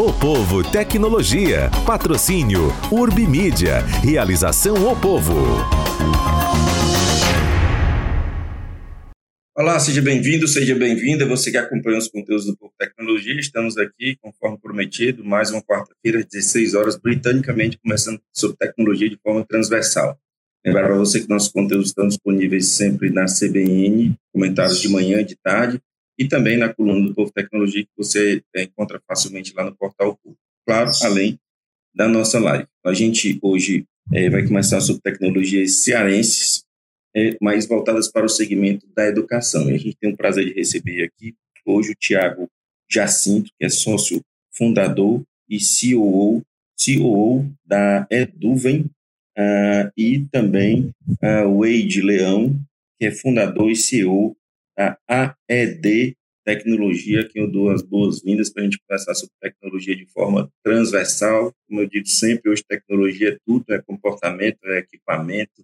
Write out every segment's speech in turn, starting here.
O Povo Tecnologia. Patrocínio Urbimídia. Realização O Povo. Olá, seja bem-vindo, seja bem-vinda. Você que acompanha os conteúdos do Povo Tecnologia, estamos aqui, conforme prometido, mais uma quarta-feira, às 16 horas, britanicamente, começando sobre tecnologia de forma transversal. Lembrar para você que nossos conteúdos estão disponíveis sempre na CBN, comentários de manhã e de tarde, e também na coluna do Povo Tecnologia, que você é, encontra facilmente lá no portal Povo. Claro, além da nossa live. A gente hoje é, vai começar sobre tecnologias cearenses, é, mais voltadas para o segmento da educação. E a gente tem o prazer de receber aqui hoje o Tiago Jacinto, que é sócio fundador e CEO, CEO da Eduvem, uh, e também uh, Wade Leão, que é fundador e CEO da AED Tecnologia, que eu dou as boas-vindas para a gente conversar sobre tecnologia de forma transversal. Como eu digo sempre, hoje tecnologia é tudo, é comportamento, é equipamento,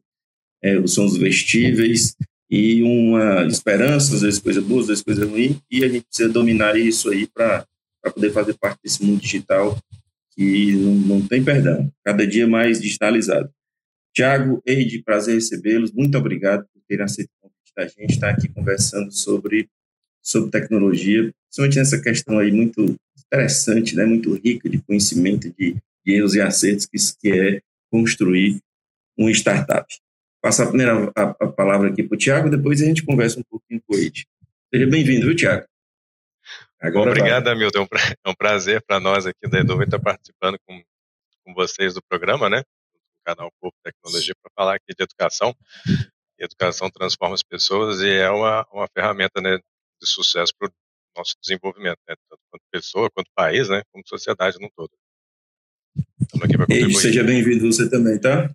é, são os vestíveis e uma esperança, às vezes coisa boa, às vezes coisa ruim, e a gente precisa dominar isso aí para poder fazer parte desse mundo digital que não, não tem perdão, cada dia mais digitalizado. Tiago, Eide, prazer recebê-los. Muito obrigado por terem aceito da gente estar aqui conversando sobre, sobre tecnologia, principalmente nessa questão aí muito interessante, né, muito rica de conhecimento, de, de erros e acertos, que, que é construir uma startup. Passar a primeira a, a palavra aqui para o Tiago, depois a gente conversa um pouquinho com Eide. Seja bem-vindo, viu, Tiago? Obrigado, vai. Hamilton. É um prazer para nós aqui da Edu estar participando com, com vocês do programa, né? canal Povo Tecnologia para falar aqui de educação. E educação transforma as pessoas e é uma, uma ferramenta né, de sucesso para o nosso desenvolvimento, né, tanto quanto pessoa, quanto país, né, como sociedade no todo. Estamos aqui para contribuir. seja bem-vindo você também, tá?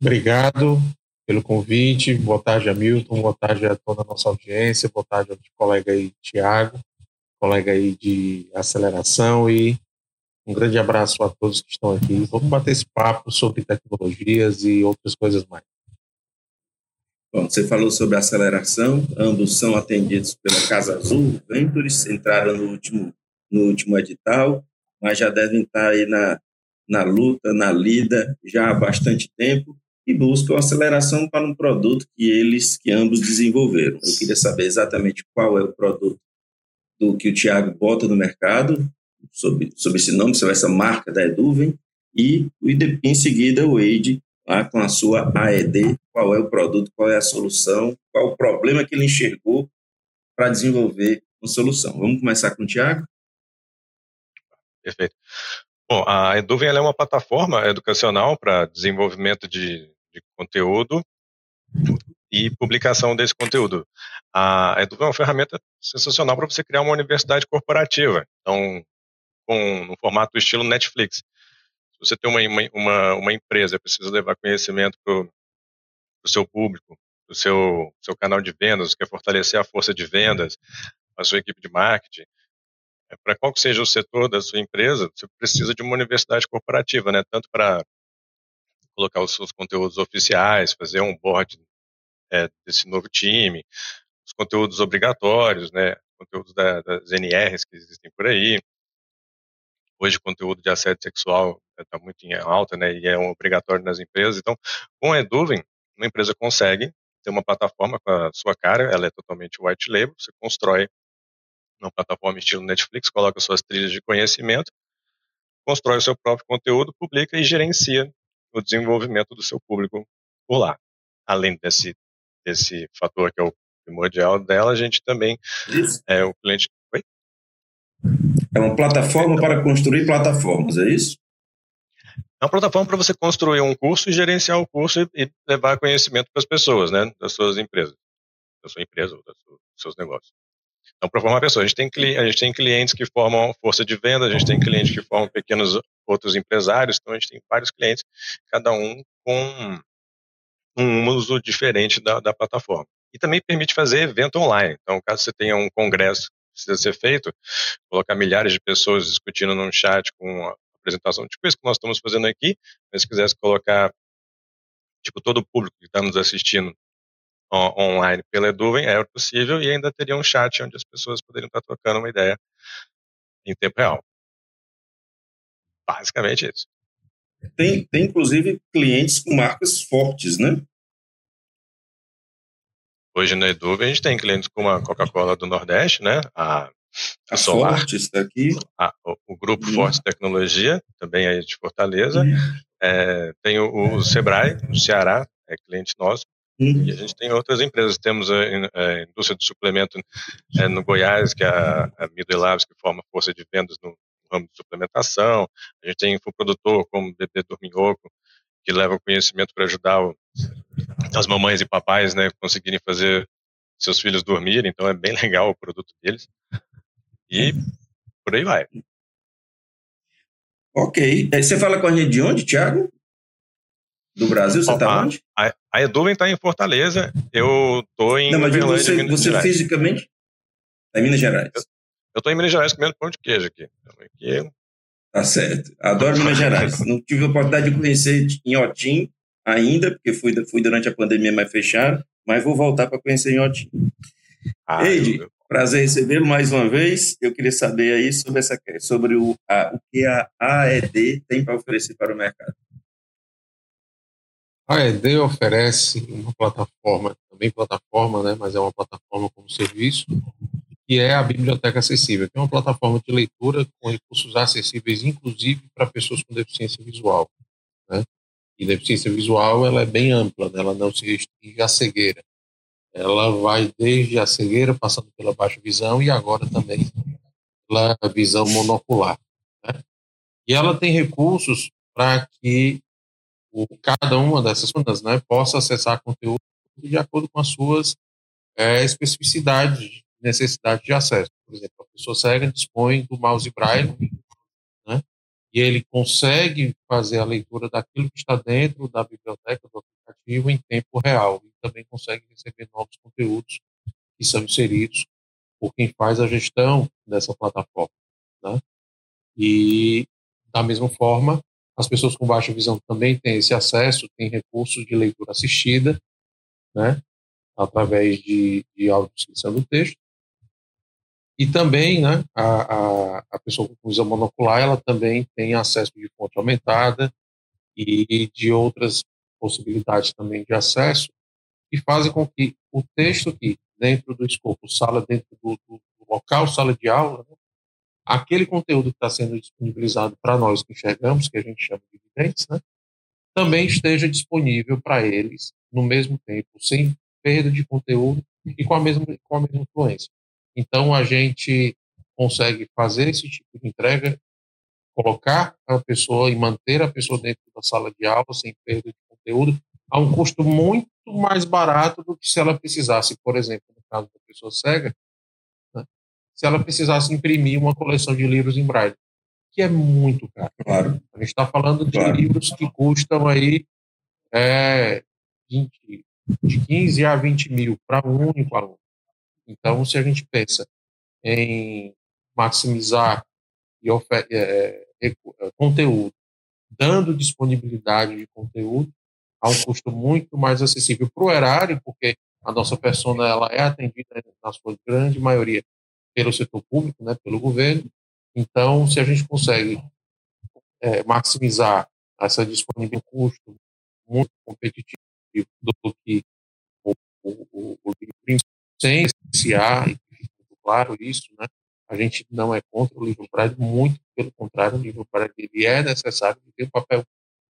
Obrigado pelo convite. Boa tarde, Hamilton. Boa tarde a toda a nossa audiência. Boa tarde ao colega aí, Tiago, colega aí de aceleração e um grande abraço a todos que estão aqui. Vamos bater esse papo sobre tecnologias e outras coisas mais. Bom, você falou sobre aceleração, ambos são atendidos pela Casa Azul Ventures, entraram no último, no último edital, mas já devem estar aí na, na luta, na lida, já há bastante tempo, e buscam aceleração para um produto que eles, que ambos desenvolveram. Eu queria saber exatamente qual é o produto do que o Tiago bota no mercado, sobre, sobre esse nome, sobre essa marca da Eduven, e em seguida o Wade lá com a sua AED, qual é o produto, qual é a solução, qual o problema que ele enxergou para desenvolver uma solução. Vamos começar com o Tiago? Perfeito. Bom, a Eduven é uma plataforma educacional para desenvolvimento de, de, conteúdo e publicação desse conteúdo. A Eduven é uma ferramenta sensacional para você criar uma universidade corporativa. Então, com, no formato estilo Netflix. Você tem uma, uma, uma empresa precisa levar conhecimento para o seu público, para o seu, seu canal de vendas, quer fortalecer a força de vendas, a sua equipe de marketing, é, para qual que seja o setor da sua empresa, você precisa de uma universidade corporativa, né? Tanto para colocar os seus conteúdos oficiais, fazer um board é, desse novo time, os conteúdos obrigatórios, né? Conteúdos da, das NRs que existem por aí, Hoje, conteúdo de assédio sexual está muito em alta, né, e é um obrigatório nas empresas. Então, com a Eduven, uma empresa consegue ter uma plataforma com a sua cara, ela é totalmente white label, você constrói uma plataforma estilo Netflix, coloca suas trilhas de conhecimento, constrói o seu próprio conteúdo, publica e gerencia o desenvolvimento do seu público por lá. Além desse, desse fator que é o primordial dela, a gente também é o cliente é uma plataforma para construir plataformas, é isso? É uma plataforma para você construir um curso e gerenciar o curso e, levar conhecimento para as pessoas, né, das suas empresas, da sua empresa ou dos seus negócios. Então, para formar pessoas, a gente, tem, a gente tem clientes que formam força de venda, a gente tem clientes que formam pequenos outros empresários, então a gente tem vários clientes, cada um com um uso diferente da, da plataforma. E também permite fazer evento online. Então, caso você tenha um congresso precisa ser feito, colocar milhares de pessoas discutindo num chat com a apresentação, tipo isso que nós estamos fazendo aqui, mas se quisesse colocar, tipo, todo o público que está nos assistindo online pela Eduven, é possível, e ainda teria um chat onde as pessoas poderiam estar trocando uma ideia em tempo real. Basicamente isso. Tem, tem inclusive clientes com marcas fortes, né? Hoje na Eduva a gente tem clientes como a Coca-Cola do Nordeste, né? A, a Solar, Fortes está aqui. A, o, o, Grupo uhum. Fortes Tecnologia, também aí de Fortaleza. Uhum. É, tem o, o, Sebrae, no Ceará, é cliente nosso. Uhum. E a gente tem outras empresas. Temos a, a indústria de suplemento é, no Goiás, que é a, a Labs, que forma força de vendas no, ramo de suplementação. A gente tem infoprodutor como o BP Dorminhoco, que leva conhecimento para ajudar o, as mamães e papais, né, conseguirem fazer seus filhos dormirem. Então é bem legal o produto deles. E por aí vai. Ok. Você fala com a gente de onde, Thiago? Do Brasil, você está onde? A, a Eduven está em Fortaleza, eu estou em Não, mas você, Minas você Gerais. fisicamente está em Minas Gerais. Eu estou em Minas Gerais comendo pão de queijo aqui. Então, aqui Tá certo. Adoro Minas Gerais. Não tive a oportunidade de conhecer Inhotim ainda, porque fui, fui durante a pandemia mais fechado, mas vou voltar para conhecer Inhotim. Ah, Eide, eu... prazer recebê-lo mais uma vez. Eu queria saber aí sobre, essa, sobre o, a, o que a AED tem para oferecer para o mercado. A AED oferece uma plataforma, também plataforma, né, mas é uma plataforma como serviço, que é a Biblioteca Acessível, que é uma plataforma de leitura com recursos acessíveis, inclusive para pessoas com deficiência visual. Né? E deficiência visual ela é bem ampla, né? ela não se restringe à cegueira. Ela vai desde a cegueira, passando pela baixa visão e agora também pela visão monocular. Né? E ela tem recursos para que o, cada uma dessas pessoas né, possa acessar conteúdo de acordo com as suas é, especificidades necessidade de acesso. Por exemplo, a pessoa cega dispõe do mouse braille, né? E ele consegue fazer a leitura daquilo que está dentro da biblioteca do aplicativo em tempo real e também consegue receber novos conteúdos que são inseridos por quem faz a gestão dessa plataforma, né? E da mesma forma, as pessoas com baixa visão também têm esse acesso, têm recursos de leitura assistida, né? Através de, de audiodescrição do texto e também, né, a, a, a pessoa com visão monocular, ela também tem acesso de fonte aumentada e de outras possibilidades também de acesso, que fazem com que o texto aqui, dentro do escopo sala, dentro do, do, do local sala de aula, né, aquele conteúdo que está sendo disponibilizado para nós que enxergamos, que a gente chama de videntes, né, também esteja disponível para eles no mesmo tempo, sem perda de conteúdo e com a mesma, com a mesma influência. Então, a gente consegue fazer esse tipo de entrega, colocar a pessoa e manter a pessoa dentro da sala de aula sem perda de conteúdo a um custo muito mais barato do que se ela precisasse, por exemplo, no caso da pessoa cega, né, se ela precisasse imprimir uma coleção de livros em braille, que é muito caro. Claro. A gente está falando de claro. livros que custam aí é, 20, de 15 a 20 mil para um único aluno. Então, se a gente pensa em maximizar e é, conteúdo, dando disponibilidade de conteúdo a um custo muito mais acessível para o erário, porque a nossa persona ela é atendida na sua grande maioria pelo setor público, né, pelo governo. Então, se a gente consegue é, maximizar essa disponibilidade de custo muito competitivo do que o, o, o, iniciar, e claro isso, né? A gente não é contra o livro braille, muito pelo contrário, o livro braille ele é necessário, ele tem um papel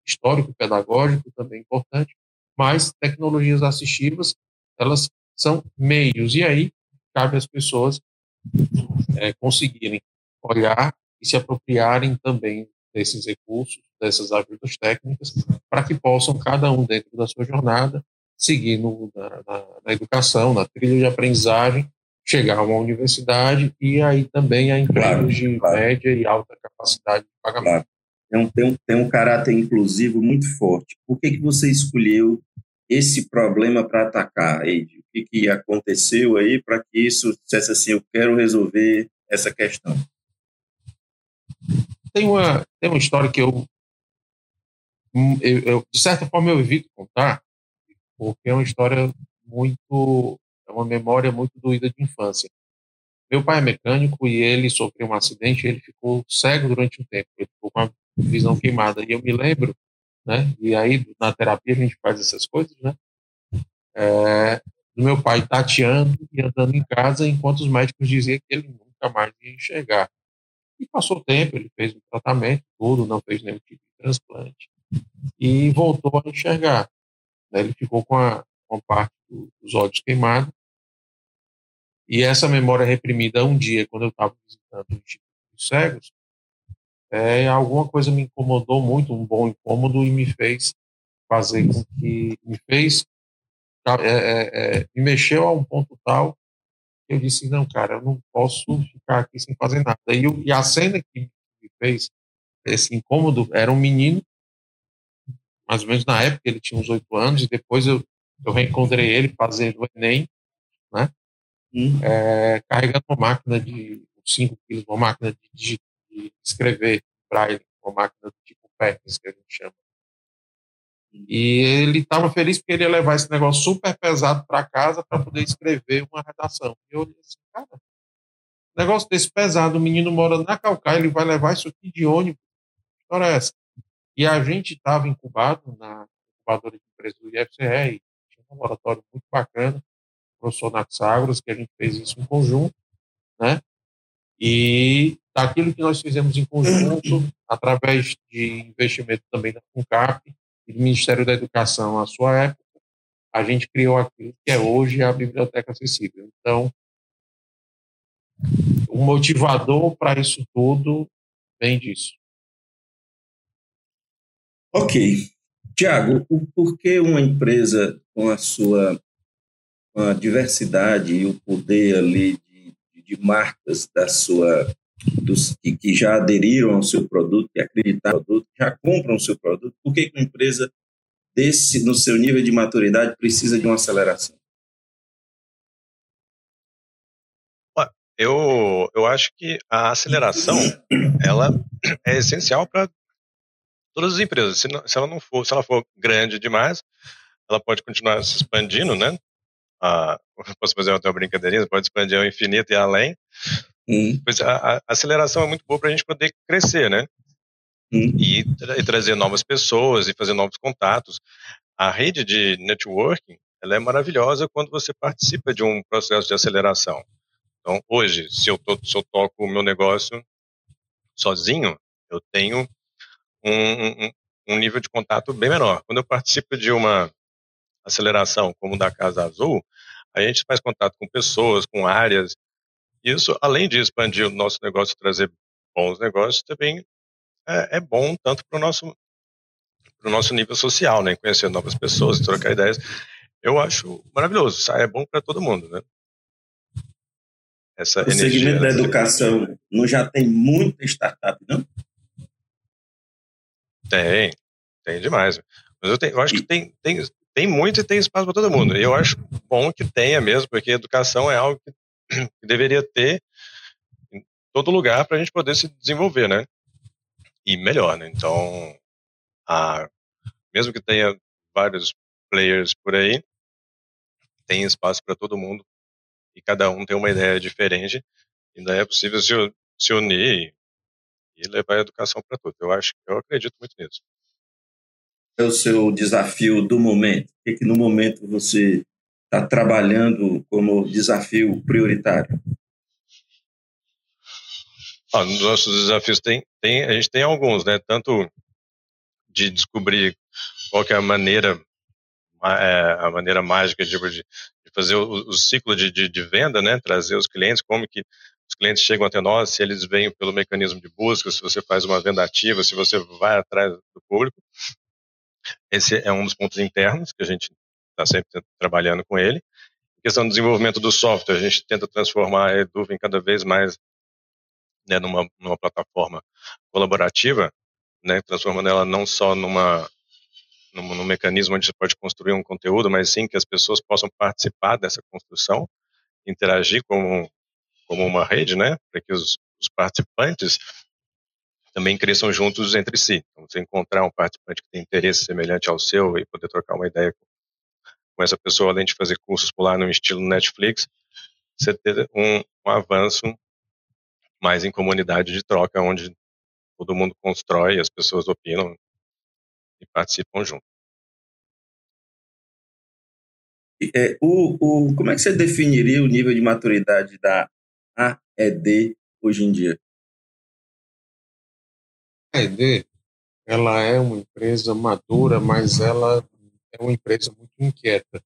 histórico, pedagógico também importante, mas tecnologias assistivas, elas são meios, e aí cabe às pessoas é, conseguirem olhar e se apropriarem também desses recursos, dessas ajudas técnicas, para que possam, cada um dentro da sua jornada, seguir no, na, na, na, educação, na trilha de aprendizagem, chegar a uma universidade e aí também a empregos claro, de claro. média e alta capacidade de pagamento. Claro. Tem, um, tem, um, tem um caráter inclusivo muito forte. Por que, que você escolheu esse problema para atacar, Eide? O que, que aconteceu aí para que isso dissesse assim, eu quero resolver essa questão? Tem uma, tem uma história que eu, eu, eu de certa forma, eu evito contar, porque é uma história muito, é uma memória muito doída de infância. Meu pai é mecânico e ele sofreu um acidente ele ficou cego durante um tempo. Ele ficou com a visão queimada. E eu me lembro, né? E aí na terapia a gente faz essas coisas, né? É, do meu pai tateando e andando em casa enquanto os médicos diziam que ele nunca mais ia enxergar. E passou o tempo, ele fez o tratamento, tudo, não fez nenhum tipo de transplante e voltou a enxergar. Ele ficou com a, com a parte dos olhos queimados e essa memória reprimida um dia, quando eu estava visitando o Instituto dos Cegos, é, alguma coisa me incomodou muito, um bom incômodo, e me fez fazer com que. me fez. É, é, é, me mexeu a um ponto tal que eu disse: não, cara, eu não posso ficar aqui sem fazer nada. E, e a cena que me fez esse incômodo era um menino, mais ou menos na época, ele tinha uns oito anos, e depois eu, eu reencontrei ele fazendo o Enem, né? Hum. É, carregando uma máquina de 5 quilos, uma máquina de, de escrever braille, uma máquina do tipo Perkins, que a gente chama. E ele estava feliz porque ele ia levar esse negócio super pesado para casa para poder escrever uma redação. E eu olhei assim, cara, negócio desse pesado, o menino mora na Calcaia, ele vai levar isso aqui de ônibus. Que história é essa? E a gente estava incubado na incubadora de empresa do IFCR, tinha um laboratório muito bacana, professor Naxagros, que a gente fez isso em conjunto, né? E daquilo que nós fizemos em conjunto, através de investimento também da FUNCAP e do Ministério da Educação à sua época, a gente criou aquilo que é hoje a Biblioteca Acessível. Então, o motivador para isso tudo vem disso. Ok. Tiago, por que uma empresa com a sua a diversidade e o poder ali de, de marcas da sua dos que, que, já aderiram ao seu produto, que acreditaram no produto, já compram o seu produto, por que uma empresa desse, no seu nível de maturidade, precisa de uma aceleração? Eu, eu acho que a aceleração ela é essencial para todas as empresas. Se, não, se, ela não for, se ela for grande demais, ela pode continuar se expandindo, né? a, posso fazer até uma brincadeirinha, pode expandir ao infinito e além. Hum. Pois a, a, aceleração é muito boa para a gente poder crescer, né? Hum. E, e, trazer novas pessoas e fazer novos contatos. A rede de networking ela é maravilhosa quando você participa de um processo de aceleração. Então, hoje, se eu, to, se eu toco o meu negócio sozinho, eu tenho um, um, um nível de contato bem menor. Quando eu participo de uma aceleração, como da Casa Azul, a gente faz contato com pessoas, com áreas. Isso, além de expandir o nosso negócio, trazer bons negócios, também é, é bom tanto para o nosso para o nosso nível social, né? Conhecer novas pessoas, trocar ideias. Eu acho maravilhoso. É bom para todo mundo, né? Essa o energia, segmento da educação não já tem muita startup, não? Tem, tem demais. Mas eu, tenho, eu acho que tem, tem, tem muito e tem espaço para todo mundo. E eu acho bom que tenha mesmo, porque educação é algo que, que deveria ter em todo lugar para a gente poder se desenvolver, né? E melhor, né? Então, a, mesmo que tenha vários players por aí, tem espaço para todo mundo e cada um tem uma ideia diferente. Ainda é possível se, se unir e levar a educação para tudo. Eu acho, eu acredito muito nisso é o seu desafio do momento? O que, no momento você está trabalhando como desafio prioritário? Ah, nos nossos desafios tem, tem, a gente tem alguns, né? Tanto de descobrir qual é a maneira, é, a maneira mágica de, de fazer o, o ciclo de, de, de, venda, né? Trazer os clientes, como que clientes chegam até nós, se eles vêm pelo mecanismo de busca, se você faz uma venda ativa, se você vai atrás do público. Esse é um dos pontos internos que a gente está sempre trabalhando com ele. Em questão do desenvolvimento do software, a gente tenta transformar a Eduvem cada vez mais né, numa, numa plataforma colaborativa, né, transformando ela não só numa num, num, mecanismo onde você pode construir um conteúdo, mas sim que as pessoas possam participar dessa construção, interagir como, como uma rede, né, para que os, os participantes também cresçam juntos entre si. Então, você encontrar um participante que tem interesse semelhante ao seu e poder trocar uma ideia com essa pessoa, além de fazer cursos por lá no estilo Netflix, você ter um, um avanço mais em comunidade de troca, onde todo mundo constrói, as pessoas opinam e participam junto. É, o, o, como é que você definiria o nível de maturidade da AED hoje em dia? A AED, ela é uma empresa madura, mas ela é uma empresa muito inquieta.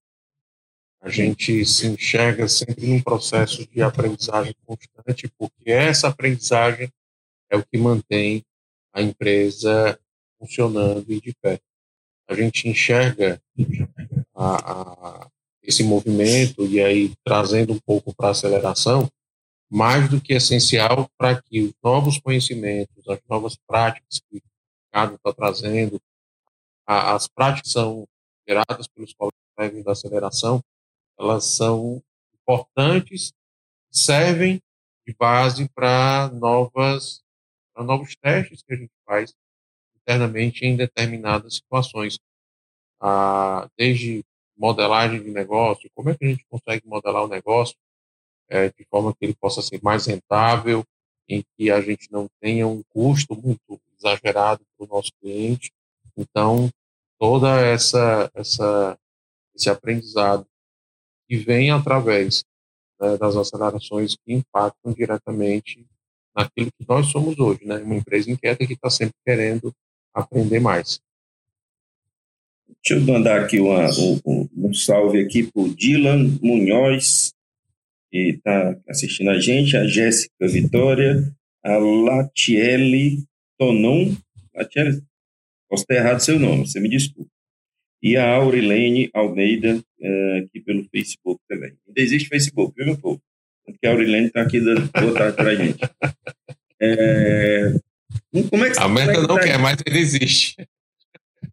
A gente se enxerga sempre num processo de aprendizagem constante, porque essa aprendizagem é o que mantém a empresa funcionando e de pé. A gente enxerga a, a, esse movimento e aí trazendo um pouco para aceleração, mais do que essencial para que os novos conhecimentos, as novas práticas que o mercado está trazendo, a, as práticas são geradas pelos colegas da aceleração, elas são importantes, servem de base para novas para novos testes que a gente faz internamente em determinadas situações, ah, desde modelagem de negócio, como é que a gente consegue modelar o negócio é, de forma que ele possa ser mais rentável, em que a gente não tenha um custo muito exagerado para o nosso cliente. Então, toda essa, essa esse aprendizado que vem através né, das acelerações que impactam diretamente naquilo que nós somos hoje, né? Uma empresa inquieta que está sempre querendo aprender mais. Deixa eu mandar aqui uma, um, um salve aqui para o Dylan Munhoz, que está assistindo a gente, a Jéssica Vitória, a Latiele Tonon, Latiele, posso ter errado seu nome, você me desculpa e a Aurilene Almeida, uh, aqui pelo Facebook também. Ainda existe Facebook, viu, meu povo? Porque a Aurilene está aqui dando boa tarde para a gente. É, como é que, a meta é que não tá quer, mas ele existe.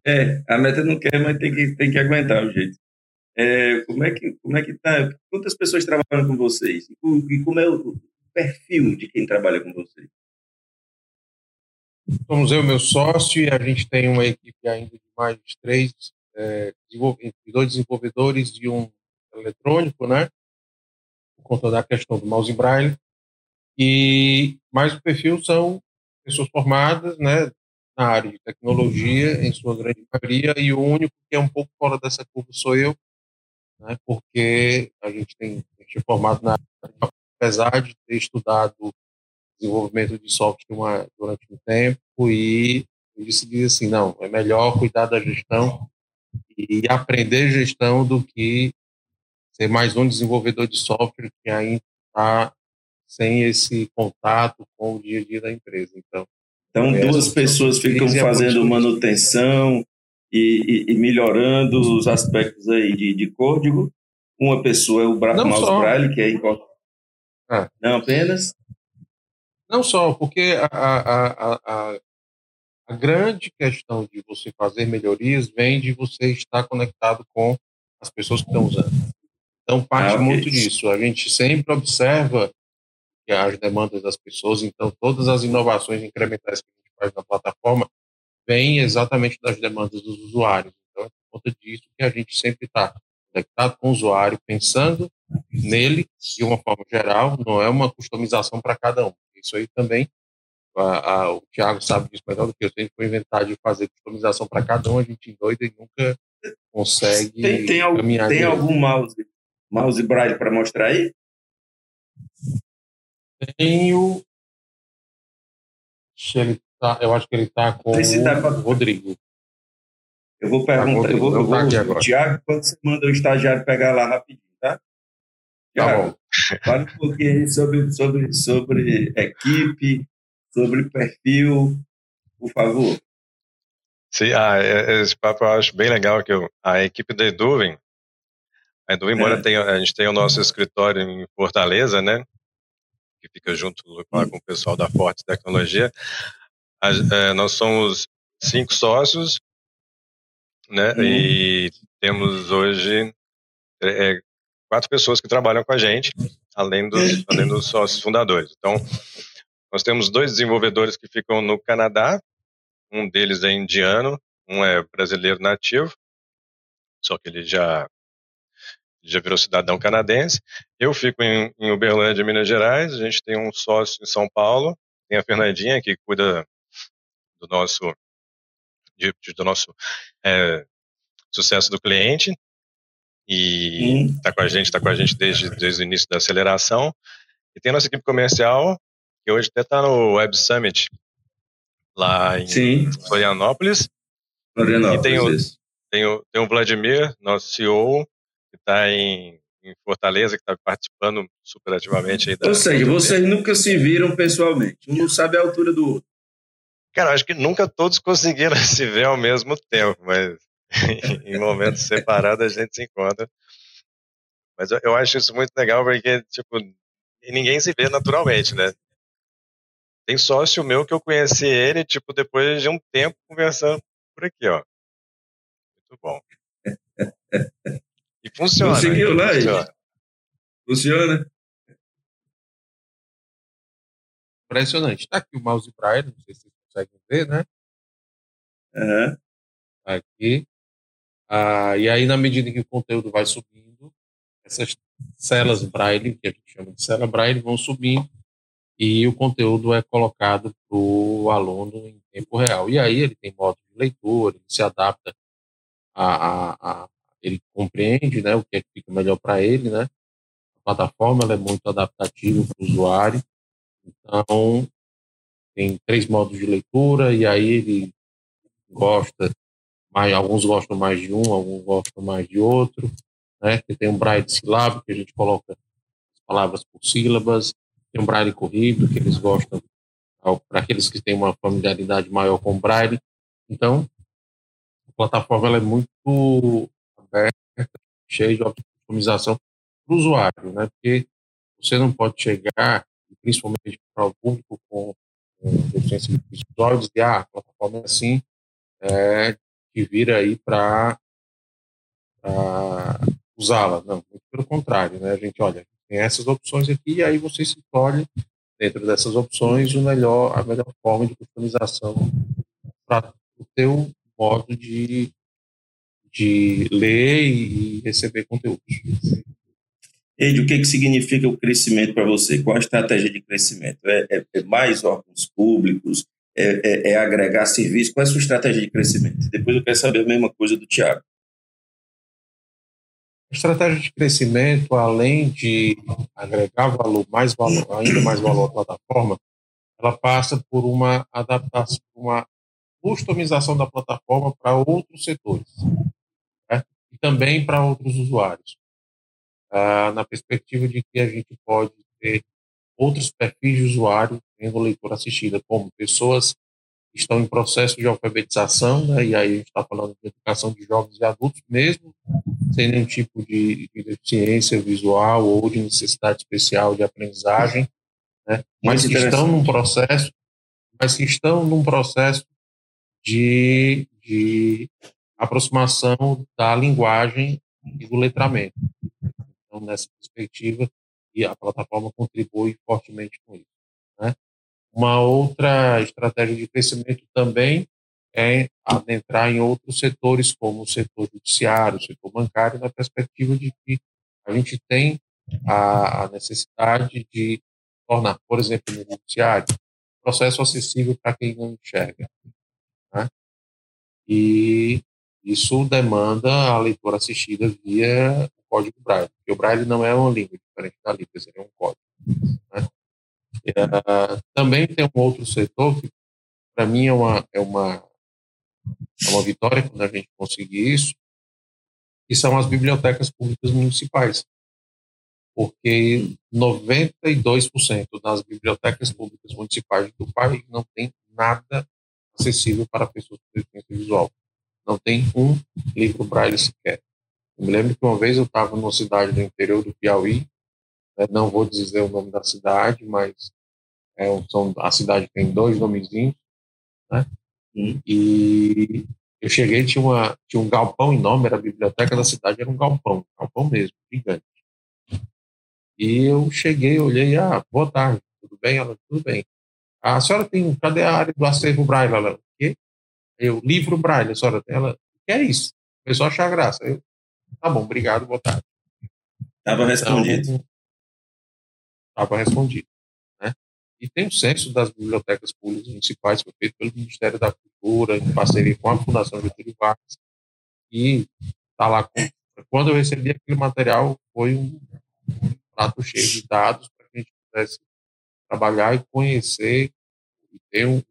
É, a meta não quer, mas tem que, tem que aguentar o jeito. É, como é que como é que tá? Quantas pessoas trabalham com vocês? E como é o perfil de quem trabalha com vocês? Somos eu, meu sócio, e a gente tem uma equipe ainda de mais de três é, dois desenvolvedores e um eletrônico, né? Por conta da questão do mouse braille. E mais o perfil são pessoas formadas, né? Na área de tecnologia, em sua grande maioria, e o único que é um pouco fora dessa curva sou eu, né? Porque a gente tem é formado na apesar de ter estudado desenvolvimento de software uma, durante um tempo e eu decidi assim, não, é melhor cuidar da gestão e aprender gestão do que ser mais um desenvolvedor de software que ainda está sem esse contato com o dia a dia da empresa. Então, então duas pessoas ficam fazendo manutenção e, e, e, melhorando os aspectos aí de, de código. Uma pessoa é o Bra Não mouse só. braille, que é importante. Ah. Não apenas? Não só, porque a, a, a, a grande questão de você fazer melhorias vem de você estar conectado com as pessoas que estão usando. Então, parte ah, muito disso. A gente sempre observa que as demandas das pessoas, então, todas as inovações incrementais que a gente faz na plataforma vêm exatamente das demandas dos usuários. Então, é por conta disso que a gente sempre está conectado com o usuário, pensando nele de uma forma geral, não é uma customização para cada um. Isso aí também a, a, o Thiago sabe disso melhor do que eu. Se a gente for inventar de fazer customização para cada um, a gente doida e nunca consegue tem, tem algum, caminhar. Tem algum mouse, mouse braille para mostrar aí? Tenho. Ele tá, eu acho que ele está com o Rodrigo. Eu vou perguntar, tá, eu vou, eu vou, tá Tiago, quando você manda o estagiário pegar lá rapidinho, tá? Tiago, tá fala um pouquinho sobre, sobre, sobre equipe, sobre perfil, por favor. Sim, ah, é, é, esse papo eu acho bem legal que eu, a equipe da Eduvem, a Eduvem, embora é. tenha, a gente tenha o nosso escritório em Fortaleza, né, que fica junto lá com o pessoal da Forte Tecnologia, a, é, nós somos cinco sócios, né, uhum. e temos hoje é, quatro pessoas que trabalham com a gente, além dos, além dos sócios fundadores. Então, nós temos dois desenvolvedores que ficam no Canadá, um deles é indiano, um é brasileiro nativo, só que ele já já virou cidadão canadense. Eu fico em, em Uberlândia, Minas Gerais. A gente tem um sócio em São Paulo, tem a Fernandinha que cuida do nosso de, do nosso é, sucesso do cliente e está com a gente, está com a gente desde, desde o início da aceleração. E tem a nossa equipe comercial, que hoje até está no Web Summit, lá em Sim. Florianópolis. Florianópolis, e tem o, tem o, tem o Vladimir, nosso CEO, que está em, em, Fortaleza, que está participando super ativamente. Aí da, Ou seja, vocês nunca se viram pessoalmente, um não sabe a altura do outro. Cara, acho que nunca todos conseguiram se ver ao mesmo tempo, mas em momentos separados a gente se encontra. Mas eu, eu acho isso muito legal porque, tipo, ninguém se vê naturalmente, né? Tem sócio meu que eu conheci ele, tipo, depois de um tempo conversando por aqui, ó. Muito bom. E funciona. Conseguiu lá, funciona. funciona. Impressionante. Tá aqui o mouse Braille, não sei se vocês conseguem ver, né? Uhum. Aqui. Ah, e aí, na medida que o conteúdo vai subindo, essas celas Braille, que a gente chama de cela Braille, vão subindo e o conteúdo é colocado para o aluno em tempo real. E aí ele tem modo de leitura, ele se adapta a, a, a ele compreende né, o que é que fica melhor para ele, né? A plataforma é muito adaptativa para o usuário, então tem três modos de leitura e aí ele gosta mais, alguns gostam mais de um, alguns gostam mais de outro, né? Tem um braille silábico que a gente coloca as palavras por sílabas, tem um braille corrido que eles gostam para aqueles que têm uma familiaridade maior com o braille. Então, a plataforma ela é muito aberta, cheia de optimização para o usuário, né? Porque você não pode chegar, principalmente para o público com, deficiência visual, e dizer, ah, a plataforma é assim, é, que vira aí para usá-la. Não, muito pelo contrário, né? A gente, olha, tem essas opções aqui e aí você escolhe dentro dessas opções o melhor, a melhor forma de customização para o teu modo de, de ler e receber conteúdos. Ed, o que, que significa o crescimento para você? Qual a estratégia de crescimento? É, é, é mais órgãos públicos? É, é, é, agregar serviços? Qual é a sua estratégia de crescimento? Depois eu quero saber a mesma coisa do Tiago. A estratégia de crescimento, além de agregar valor, mais valor, ainda mais valor à plataforma, ela passa por uma adaptação, uma customização da plataforma para outros setores né? e também para outros usuários, ah, na perspectiva de que a gente pode ter outros perfis de usuário tendo leitura assistida, como pessoas que estão em processo de alfabetização, né? e aí a gente está falando de educação de jovens e adultos, mesmo sem nenhum tipo de, de deficiência visual ou de necessidade especial de aprendizagem, né? mas que estão num processo, mas que estão num processo de, de aproximação da linguagem e do letramento. Então, nessa perspectiva, e a plataforma contribui fortemente com isso. Né? Uma outra estratégia de crescimento também é adentrar em outros setores, como o setor judiciário, o setor bancário, na perspectiva de que a gente tem a, necessidade de tornar, por exemplo, no judiciário, processo acessível para quem não enxerga. Né? E isso demanda a leitura assistida via código Braille, porque o Braille não é uma língua diferente da língua, seria um código. Né? E, uh, também tem um outro setor que, para mim, é uma, é uma é uma vitória quando a gente conseguir isso, que são as bibliotecas públicas municipais. Porque 92% das bibliotecas públicas municipais do país não tem nada acessível para pessoas com deficiência visual. Não tem um livro braille sequer. Eu me lembro que uma vez eu estava numa cidade do interior do Piauí, né, não vou dizer o nome da cidade, mas é, são, a cidade tem dois nomezinhos, né? Hum. E eu cheguei, tinha, uma, tinha um galpão enorme, era a biblioteca da cidade, era um galpão, galpão mesmo, gigante. E eu cheguei, olhei, ah, boa tarde, tudo bem? Ela, tudo bem. A senhora tem, cadê a área do acervo Braille? Ela, o quê? Eu, livro Braille, a senhora tem? Ela, o que é isso? Começou a achar graça. Eu, tá bom, obrigado, boa tarde. Estava respondido. Estava respondido. Né? E tem o censo das bibliotecas públicas municipais, que foi feito pelo Ministério da Cultura, em parceria com a Fundação Getúlio Vargas, e está lá. Com... Quando eu recebi aquele material, foi um prato cheio de dados para que a gente pudesse trabalhar e conhecer e ter um,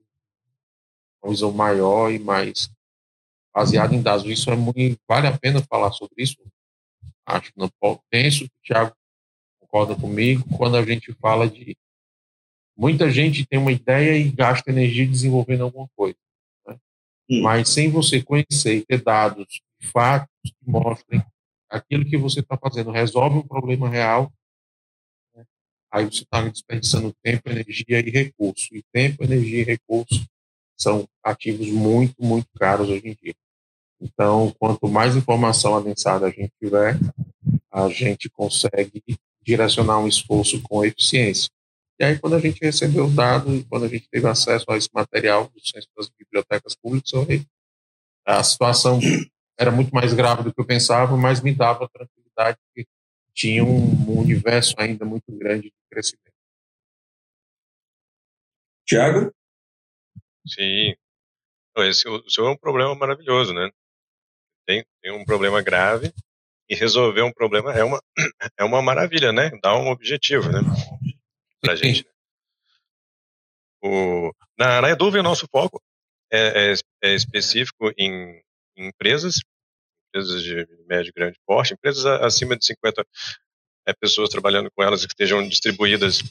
uma visão maior e mais baseada em dados. Isso é muito, vale a pena falar sobre isso. Acho que não penso que o Thiago concorda comigo quando a gente fala de muita gente tem uma ideia e gasta energia desenvolvendo alguma coisa, né? hum. mas sem você conhecer e ter dados, fatos que mostrem aquilo que você está fazendo resolve um problema real, né? aí você está desperdiçando tempo, energia e recurso. E tempo, energia e recurso são ativos muito, muito caros hoje em dia. Então, quanto mais informação adensada a gente tiver, a gente consegue direcionar um esforço com eficiência. E aí, quando a gente recebeu o dado e quando a gente teve acesso a esse material do Centro das Bibliotecas Públicas, a situação era muito mais grave do que eu pensava, mas me dava tranquilidade que tinha um universo ainda muito grande de crescimento. Tiago? Sim. Esse, o seu é um problema maravilhoso, né? Tem, tem um problema grave e resolver um problema é uma, é uma maravilha, né? Dá um objetivo, né? Pra gente. O, na, na Eduve, o nosso foco é, é, é específico em, em, empresas, empresas de médio e grande porte, empresas acima de 50 é, pessoas trabalhando com elas que estejam distribuídas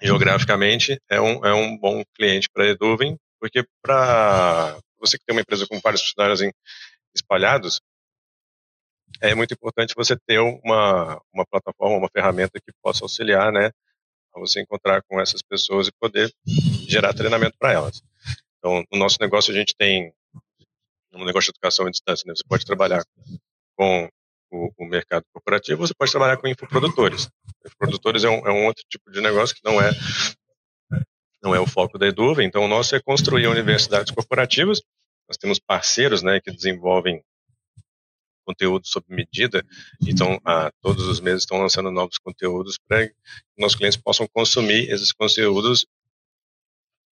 geograficamente, é um, é um bom cliente para a Eduven, porque para você que tem uma empresa com vários funcionários em, espalhados, é muito importante você ter uma, uma plataforma, uma ferramenta que possa auxiliar, né, a você encontrar com essas pessoas e poder gerar treinamento para elas. Então, no nosso negócio a gente tem um negócio de educação à distância, né? Você pode trabalhar com o, o, mercado corporativo, você pode trabalhar com infoprodutores. Infoprodutores é um, é um outro tipo de negócio que não é não é o foco da Eduva, então o nosso é construir universidades corporativas. Nós temos parceiros, né, que desenvolvem conteúdo sob medida, então a, todos os meses estão lançando novos conteúdos para que nossos clientes possam consumir esses conteúdos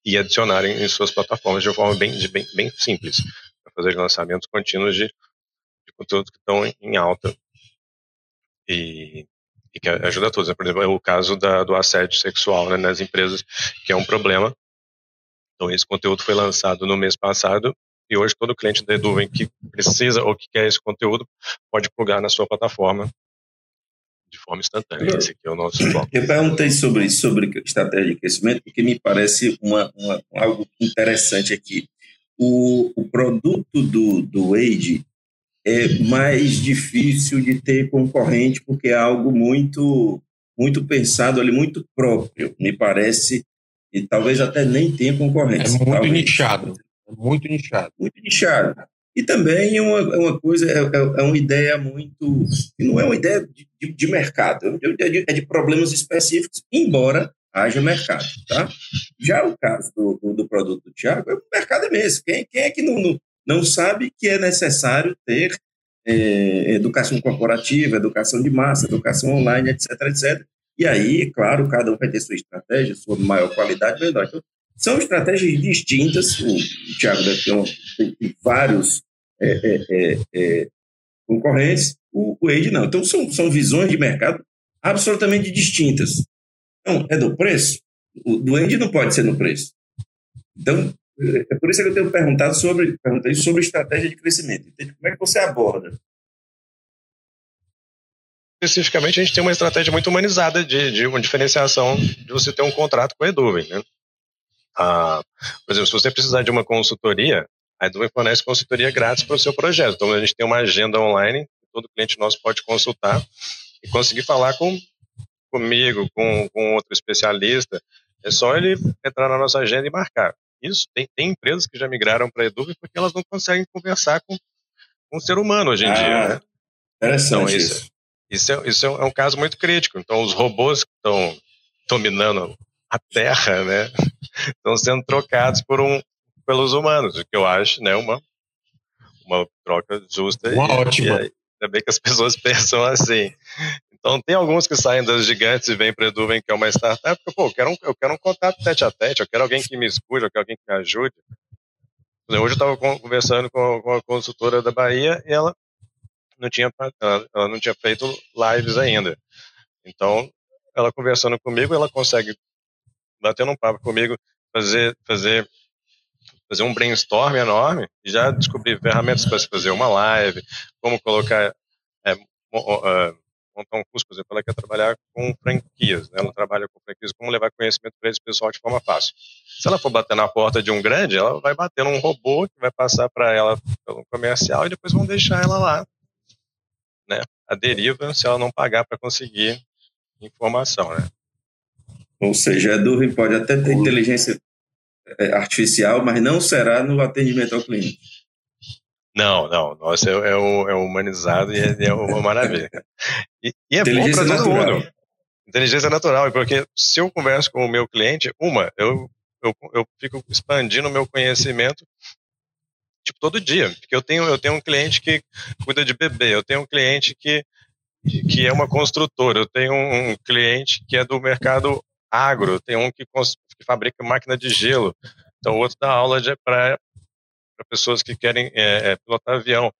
e adicionarem em suas plataformas de uma forma bem, de, bem, bem simples, para fazer lançamentos contínuos de, de conteúdos que estão em alta. E, e que ajuda a todos. Né? Por exemplo, é o caso da, do assédio sexual né, nas empresas, que é um problema. Então, esse conteúdo foi lançado no mês passado e hoje todo cliente da Eduven que precisa ou que quer esse conteúdo pode plugar na sua plataforma de forma instantânea. Esse aqui é o nosso foco. Eu perguntei sobre sobre estratégia de crescimento porque me parece uma, uma algo interessante aqui. O, o produto do, do Wade é mais difícil de ter concorrente porque é algo muito muito pensado ali, muito próprio, me parece, e talvez até nem tenha concorrência. É muito talvez. nichado. É muito nichado. Muito nichado. E também é uma, é uma coisa, é, é, uma ideia muito. não é uma ideia de, de, de mercado, é de, é de, problemas específicos, embora haja mercado. Tá? Já o caso do, do, do produto do Tiago, o mercado é mesmo. Quem, quem é que não, não, não sabe que é necessário ter é, educação corporativa, educação de massa, educação online, etc, etc. E aí, claro, cada um vai ter sua estratégia, sua maior qualidade, menor. Então, são estratégias distintas. O, Thiago deve ter, um, tem vários é, é, é, é, concorrentes, o, o Age não. Então, são, são visões de mercado absolutamente distintas. Então, é do preço? O do Age não pode ser no preço. Então, é por isso que eu tenho perguntado sobre, perguntei sobre estratégia de crescimento. Como é que você aborda? Especificamente, a gente tem uma estratégia muito humanizada de, de uma diferenciação de você ter um contrato com a Eduven, né? Ah, por exemplo, se você precisar de uma consultoria, a Eduven fornece consultoria grátis para o seu projeto. Então, a gente tem uma agenda online, todo cliente nosso pode consultar e conseguir falar com, comigo, com, com outro especialista. É só ele entrar na nossa agenda e marcar. Isso, tem, tem empresas que já migraram para a Eduven porque elas não conseguem conversar com, com um ser humano hoje em ah, dia. Né? Interessante então, isso. Isso, é, isso é um caso muito crítico. Então, os robôs que estão dominando a Terra, né, estão sendo trocados por um, pelos humanos, o que eu acho, né, uma, uma troca justa. Uma e, ótima. E, ainda bem que as pessoas pensam assim. Então, tem alguns que saem das gigantes e vêm para Eduven, que é uma startup, porque, pô, eu quero, um, eu quero um contato tete a tete, eu quero alguém que me escute, eu quero alguém que me ajude. Hoje eu estava conversando com, a consultora da Bahia e ela não tinha, ela não tinha feito lives ainda. Então, ela conversando comigo, ela consegue, batendo um papo comigo, fazer, fazer, fazer um brainstorm enorme e já descobrir ferramentas para fazer uma live, como colocar, é, montar um curso, por exemplo, ela quer trabalhar com franquias, né? ela trabalha com franquias, como levar conhecimento para esse pessoal de forma fácil. Se ela for bater na porta de um grande, ela vai bater num robô que vai passar para ela pelo comercial e depois vão deixar ela lá, né? A deriva, se ela não pagar para conseguir informação, né? Ou seja, a Duvin pode até ter inteligência é, artificial, mas não será no atendimento ao cliente. Não, não. Nossa, é, é, o, é humanizado e é, é uma maravilha. E, e é bom para todo natural. mundo. Inteligência natural, porque se eu converso com o meu cliente, uma, eu, eu, eu fico expandindo o meu conhecimento tipo todo dia, porque eu tenho eu tenho um cliente que cuida de bebê, eu tenho um cliente que que é uma construtora, eu tenho um cliente que é do mercado agro, eu tenho um que, que fabrica máquina de gelo, então o outro dá aula para pessoas que querem é, é, pilotar avião.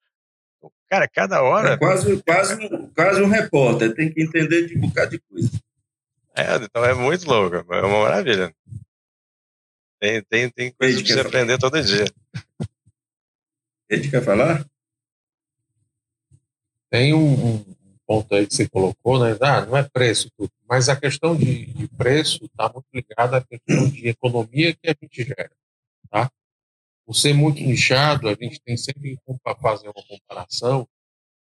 Cara, cada hora. É quase, quase, quase um repórter, tem que entender de um bocado de coisa. É, então é muito louco, é uma maravilha. Tem, tem, tem coisa para você aprender todo dia. Ele quer falar? Tem um, um, ponto aí que você colocou, né? Ah, não é preço, tudo. mas a questão de, de preço está muito ligada à questão de economia que a gente gera, tá? Por ser muito nichado, a gente tem sempre que fazer uma comparação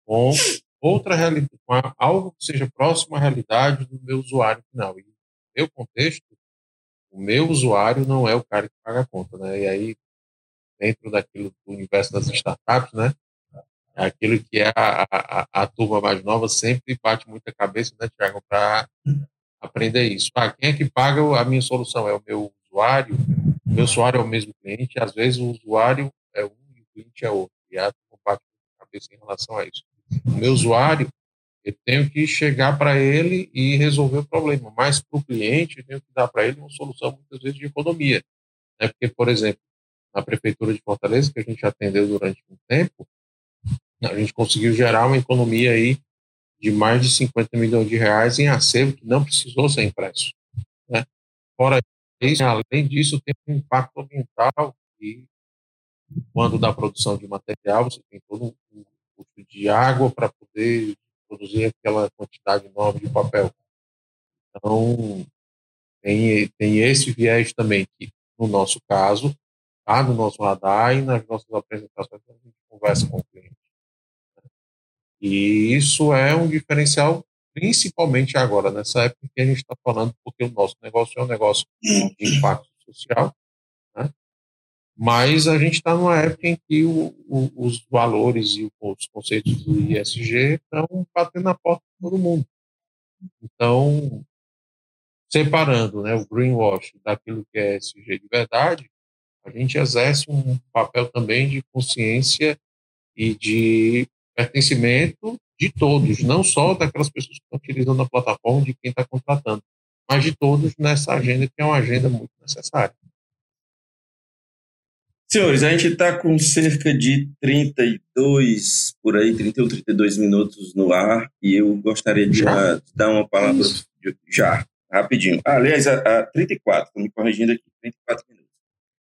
com outra realidade, com algo que seja próximo à realidade do meu usuário final. E no meu contexto, o meu usuário não é o cara que paga a conta, né? E aí, dentro daquilo do universo das startups, né? É aquilo que é a, a, a, turma mais nova sempre bate muita cabeça, né, Tiago, para aprender isso. Ah, quem é que paga a minha solução? É o meu usuário? O meu usuário é o mesmo cliente? Às vezes o usuário é um e o cliente é outro. E a turma bate muita cabeça em relação a isso. O meu usuário, eu tenho que chegar para ele e resolver o problema. Mas para o cliente, eu tenho que dar para ele uma solução, muitas vezes, de economia. Né? Porque, por exemplo, na Prefeitura de Fortaleza, que a gente atendeu durante um tempo, a gente conseguiu gerar uma economia aí de mais de 50 milhões de reais em acervo que não precisou ser impresso. Né? Fora além disso, tem um impacto ambiental e quando da produção de material, você tem todo um custo de água para poder produzir aquela quantidade enorme de papel. Então, tem, tem esse viés também, que no nosso caso, está no nosso radar e nas nossas apresentações a gente conversa com o cliente. E isso é um diferencial, principalmente agora, nessa época que a gente está falando, porque o nosso negócio é um negócio de impacto social, né? mas a gente está numa época em que o, o, os valores e os conceitos do ISG estão batendo na porta de todo mundo. Então, separando né, o greenwash daquilo que é ESG de verdade, a gente exerce um papel também de consciência e de pertencimento de todos, não só daquelas pessoas que estão utilizando a plataforma, de quem está contratando, mas de todos nessa agenda, que é uma agenda muito necessária. Senhores, a gente está com cerca de 32, por aí, 31, 32 minutos no ar, e eu gostaria de já? dar uma palavra já, rapidinho. Ah, aliás, a, a 34, estou me corrigindo aqui, 34 minutos.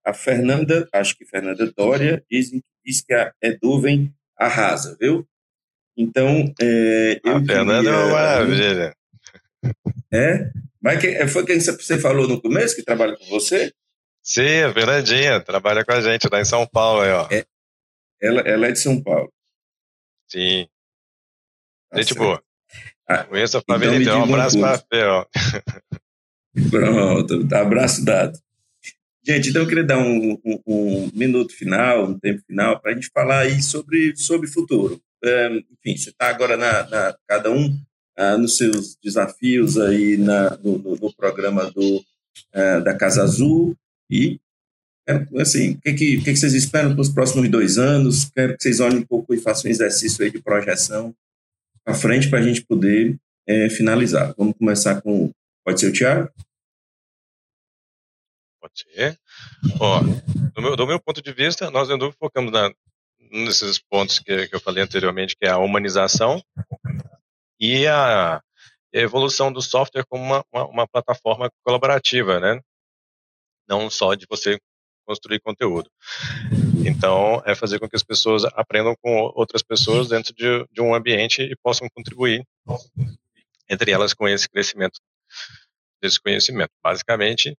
A Fernanda, acho que Fernanda Dória, diz, diz que a Eduven arrasa, viu? Então, é, eu. A Fernanda é uma maravilha. É? Mas que, foi quem você falou no começo que trabalha com você? Sim, a Fernandinha, trabalha com a gente lá em São Paulo. Aí, ó. É, ela, ela é de São Paulo. Sim. Tá gente certo. boa. Ah, Conheço a família então, Um abraço para a Fê, ó. Pronto, abraço dado. Gente, então eu queria dar um, um, um minuto final, um tempo final, para a gente falar aí sobre, sobre futuro. É, enfim, você está agora na, na, cada um ah, nos seus desafios aí na, no, no, no programa do, ah, da Casa Azul e assim, o que, que, que, vocês esperam para os próximos dois anos? Quero que vocês olhem um pouco e façam um exercício aí de projeção para frente para a gente poder é, finalizar. Vamos começar com. Pode ser o Tiago? Pode ser. Ó, do, meu, do meu ponto de vista, nós ainda focamos na, nesses pontos que, que eu falei anteriormente, que é a humanização e a, evolução do software como uma, uma, uma, plataforma colaborativa, né? Não só de você construir conteúdo. Então, é fazer com que as pessoas aprendam com outras pessoas dentro de, de um ambiente e possam contribuir entre elas com esse crescimento desse conhecimento. Basicamente,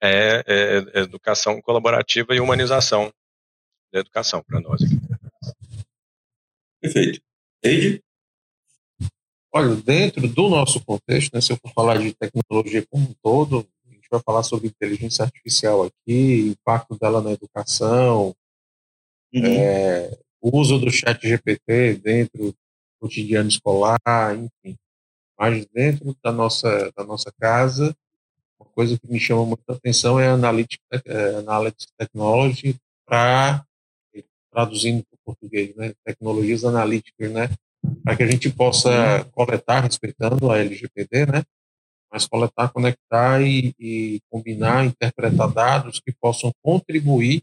é, é, é educação colaborativa e humanização da educação para nós aqui. Perfeito. Eide? Olha, dentro do nosso contexto, né, se eu for falar de tecnologia como um todo, a gente vai falar sobre inteligência artificial aqui, impacto dela na educação, uhum. é, uso do chat GPT dentro do cotidiano escolar, enfim. Mas dentro da nossa, da nossa casa, uma coisa que me chama muita atenção é a Analytics, é, Analytics Technology para traduzindo para o português, né, tecnologias analíticas, né, para que a gente possa coletar, respeitando a LGPD, né, mas coletar, conectar e, e combinar, interpretar dados que possam contribuir,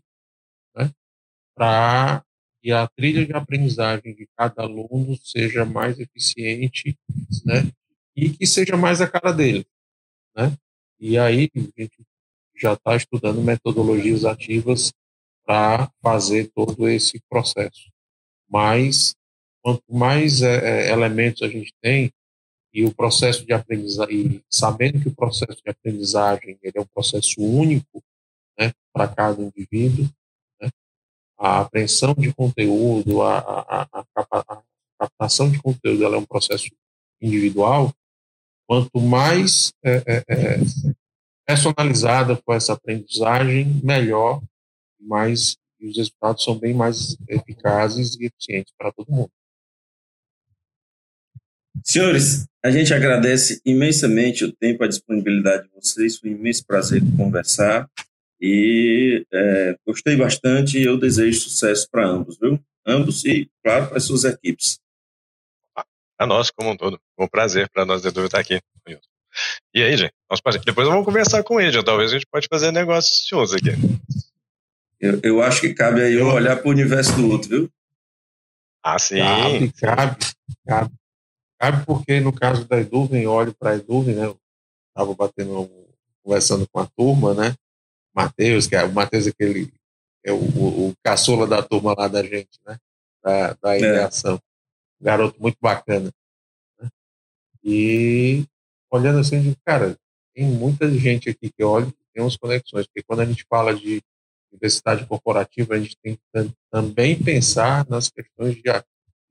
né, para que a trilha de aprendizagem de cada aluno seja mais eficiente, né, e que seja mais a cara dele, né. E aí a gente já está estudando metodologias ativas para fazer todo esse processo. Mas, quanto mais é, é, elementos a gente tem, e o processo de aprendizagem, sabendo que o processo de aprendizagem ele é um processo único né, para cada indivíduo, né, a apreensão de conteúdo, a, a, a, captação de conteúdo ela é um processo individual, quanto mais é, é, é personalizada for essa aprendizagem, melhor mais e os resultados são bem mais eficazes e eficientes para todo mundo. Senhores, a gente agradece imensamente o tempo, a disponibilidade de vocês. Foi um imenso prazer conversar e é, gostei bastante e eu desejo sucesso para ambos, viu? Ambos e, claro, para as suas equipes. A nós como um todo. Um prazer para nós, Edu, estar aqui. E aí, gente? Depois vamos conversar com ele. Talvez a gente pode fazer negócios juntos aqui. Eu, eu acho que cabe aí um olhar para o universo do outro, viu? Ah, sim. Cabe, cabe, cabe. Cabe porque, no caso da Eduvem, eu olho para a Eduvem, né? Eu estava batendo, conversando com a turma, né? Matheus, que é o Matheus, aquele, é o, o, o, caçula da turma lá da gente, né? Da, da é. ideação. É. garoto muito bacana. Né? E olhando assim, eu digo, cara, tem muita gente aqui que olha e tem umas conexões, porque quando a gente fala de diversidade corporativa, a gente tem que também pensar nas questões de,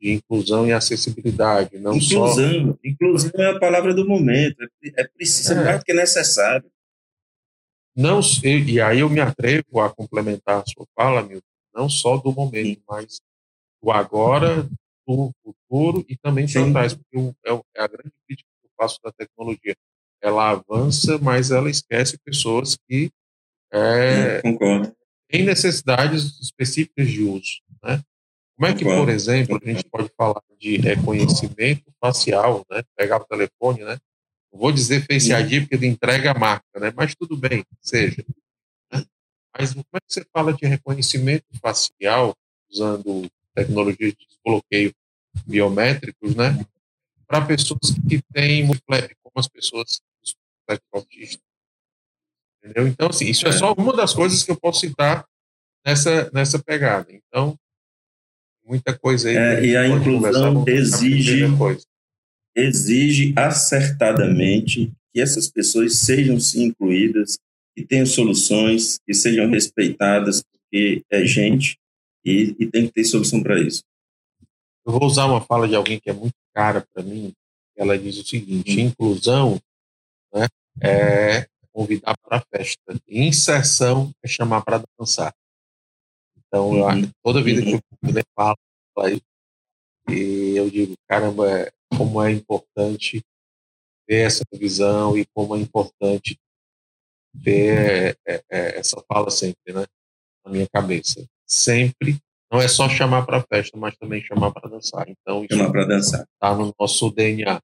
de inclusão e acessibilidade, não inclusão, só... Inclusão é a palavra do momento, é, é preciso, é. mais que necessário. Não, e aí eu me atrevo a complementar a sua fala, Milton, não só do momento, Sim. mas do agora, do futuro e também para trás, porque é, é a grande crítica que eu faço da tecnologia. Ela avança, mas ela esquece pessoas que é, Concordo tem necessidades específicas de uso. Né? Como é que, por exemplo, a gente pode falar de reconhecimento facial, né? pegar o telefone, né? Não vou dizer Face ID porque ele entrega a marca, né? mas tudo bem, seja. Né? Mas como é que você fala de reconhecimento facial usando tecnologias de desbloqueio biométricos, né? Para pessoas que têm multiplep, como as pessoas autistas. Entendeu? Então, assim, isso é. é só uma das coisas que eu posso citar nessa, nessa pegada. Então, muita coisa aí. É, e a inclusão exige, exige acertadamente que essas pessoas sejam sim incluídas, que tenham soluções, que sejam respeitadas, porque é gente e, e tem que ter solução para isso. Eu vou usar uma fala de alguém que é muito cara para mim. Ela diz o seguinte: hum. inclusão né, é convidar para a festa. Inserção é chamar para dançar. Então, eu acho que toda vida que eu me falo e eu digo, caramba, é, como é importante ter essa visão e como é importante ter é, é, essa fala sempre, né, na minha cabeça. Sempre, não é só chamar para a festa, mas também chamar para dançar. Então, chamar para dançar. Está no nosso DNA.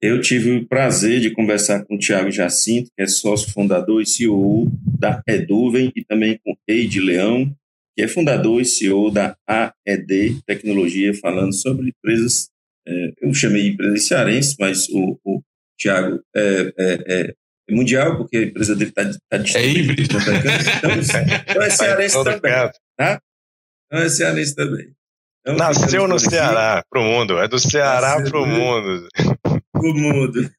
Eu tive o prazer de conversar com o Tiago Jacinto, que é sócio fundador e CEO da Eduvem, e também com Eide Leão, que é fundador e CEO da AED Tecnologia, falando sobre empresas, é, eu chamei de empresas cearenses, mas o, o Tiago é, é, é, mundial, porque a empresa dele está tá distribuída. É híbrido. Então, então é cearense também. Tá? Então é cearense também. Então, Nasceu no Ceará para o mundo, é do Ceará para o mundo. O mundo.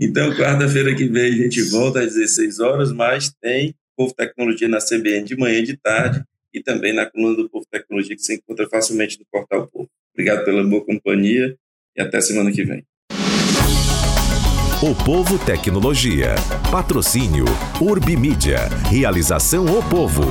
Então, quarta-feira que vem a gente volta às 16 horas, mas tem Povo Tecnologia na CBN de manhã e de tarde e também na coluna do Povo Tecnologia que você encontra facilmente no portal Povo. Obrigado pela boa companhia e até semana que vem. O Povo Tecnologia. Patrocínio Urbimídia. Realização O Povo.